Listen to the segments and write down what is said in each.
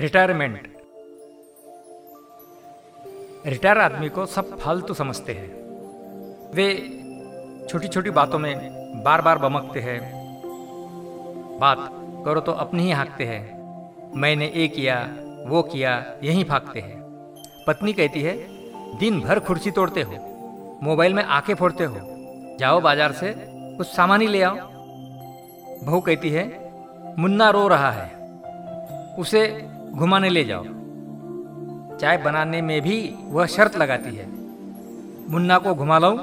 Retirement retire आदमी को सब फालतू समझते हैं। वे छोटी छोटी बातों में बार बार बमकते हैं। बात करो तो अपनी ही हाँकते हैं। मैंने ये किया, वो किया, यहीं भागते हैं। पत्नी कहती है दिन भर कुर्सी तोड़ते हो, मोबाइल में आँखें फोड़ते हो। जाओ बाज़ार से, कुछ सामान ही ले आओ। बहू कहती है, मुन्ना रो रहा है। उसे घुमाने ले जाओ। चाय बनाने में भी वह शर्त लगाती है। मुन्ना को घुमा लाऊं,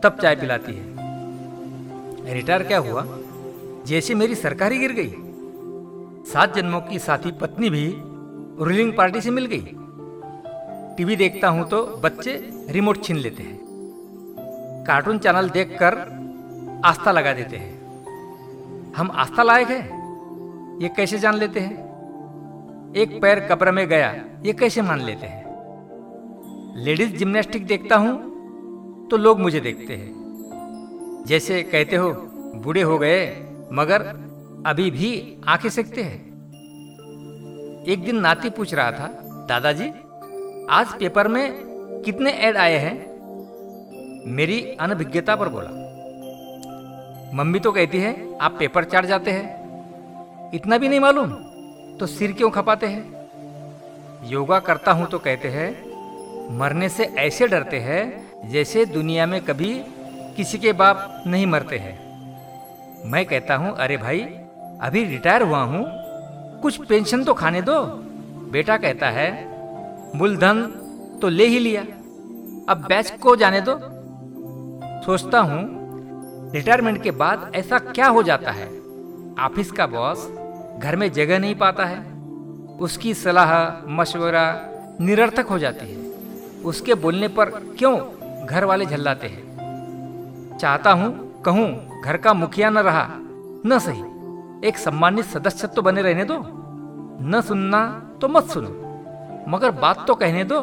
तब चाय पिलाती है। रिटायर क्या हुआ? जैसे मेरी सरकारी गिर गई। सात जन्मों की साथी पत्नी भी रूलिंग पार्टी से मिल गई। टीवी देखता हूँ तो बच्चे रिमोट छीन लेते हैं। कार्टून चैनल देखकर आस्था लगा देते हैं। हम आस्था लायक हैं? ये कैसे जान लेते हैं? एक पैर कब्र में गया। ये कैसे मान लेते हैं? लेडीज़ जिम्नास्टिक देखता हूँ तो लोग मुझे देखते हैं। जैसे कहते हो, बूढ़े हो गए, मगर अभी भी आँखें सकते हैं। एक दिन नाती पूछ रहा था, दादाजी, आज पेपर में कितने ऐड आए हैं? मेरी अनभिज्ञता पर बोला। मम्मी तो कहती है, आप पेपर चाट जाते हैं। इतना भी नहीं मालूम। तो सिर क्यों खपाते हैं? योगा करता हूँ तो कहते हैं, मरने से ऐसे डरते हैं जैसे दुनिया में कभी किसी के बाप नहीं मरते हैं। मैं कहता हूँ, अरे भाई, अभी रिटायर हुआ हूँ, कुछ पेंशन तो खाने दो। बेटा कहता है मूलधन तो ले ही लिया, अब बैच को जाने दो। सोचता हूँ, रिटायरमेंट के बाद ऐसा क्या हो जाता है? ऑफ़िस का बॉस घर में जगह नहीं पाता है। उसकी सलाह, मशवरा निरर्थक हो जाती है। उसके बोलने पर क्यों घर वाले झल्लाते हैं? चाहता हूँ, कहूँ, घर का मुखिया न रहा। न सही, एक सम्मानित सदस्य तो बने रहने दो। न सुनना तो मत सुनो, मगर बात तो कहने दो।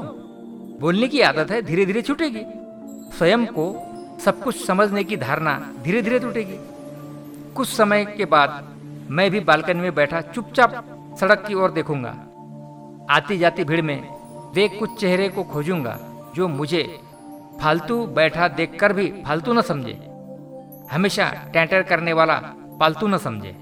बोलने की आदत है धीरे धीरे छूटेगी। स्वयं को सब कुछ समझने की धारणा धीरे धीरे टूटेगी। कुछ समय के बाद मैं भी बालकनी में बैठा चुपचाप सड़क की ओर देखूँगा। आती जाती भीड़ में वे कुछ चेहरे को खोजूँगा, जो मुझे फालतू बैठा देखकर भी फालतू न समझे। हमेशा टेंटर करने वाला पालतू न समझे।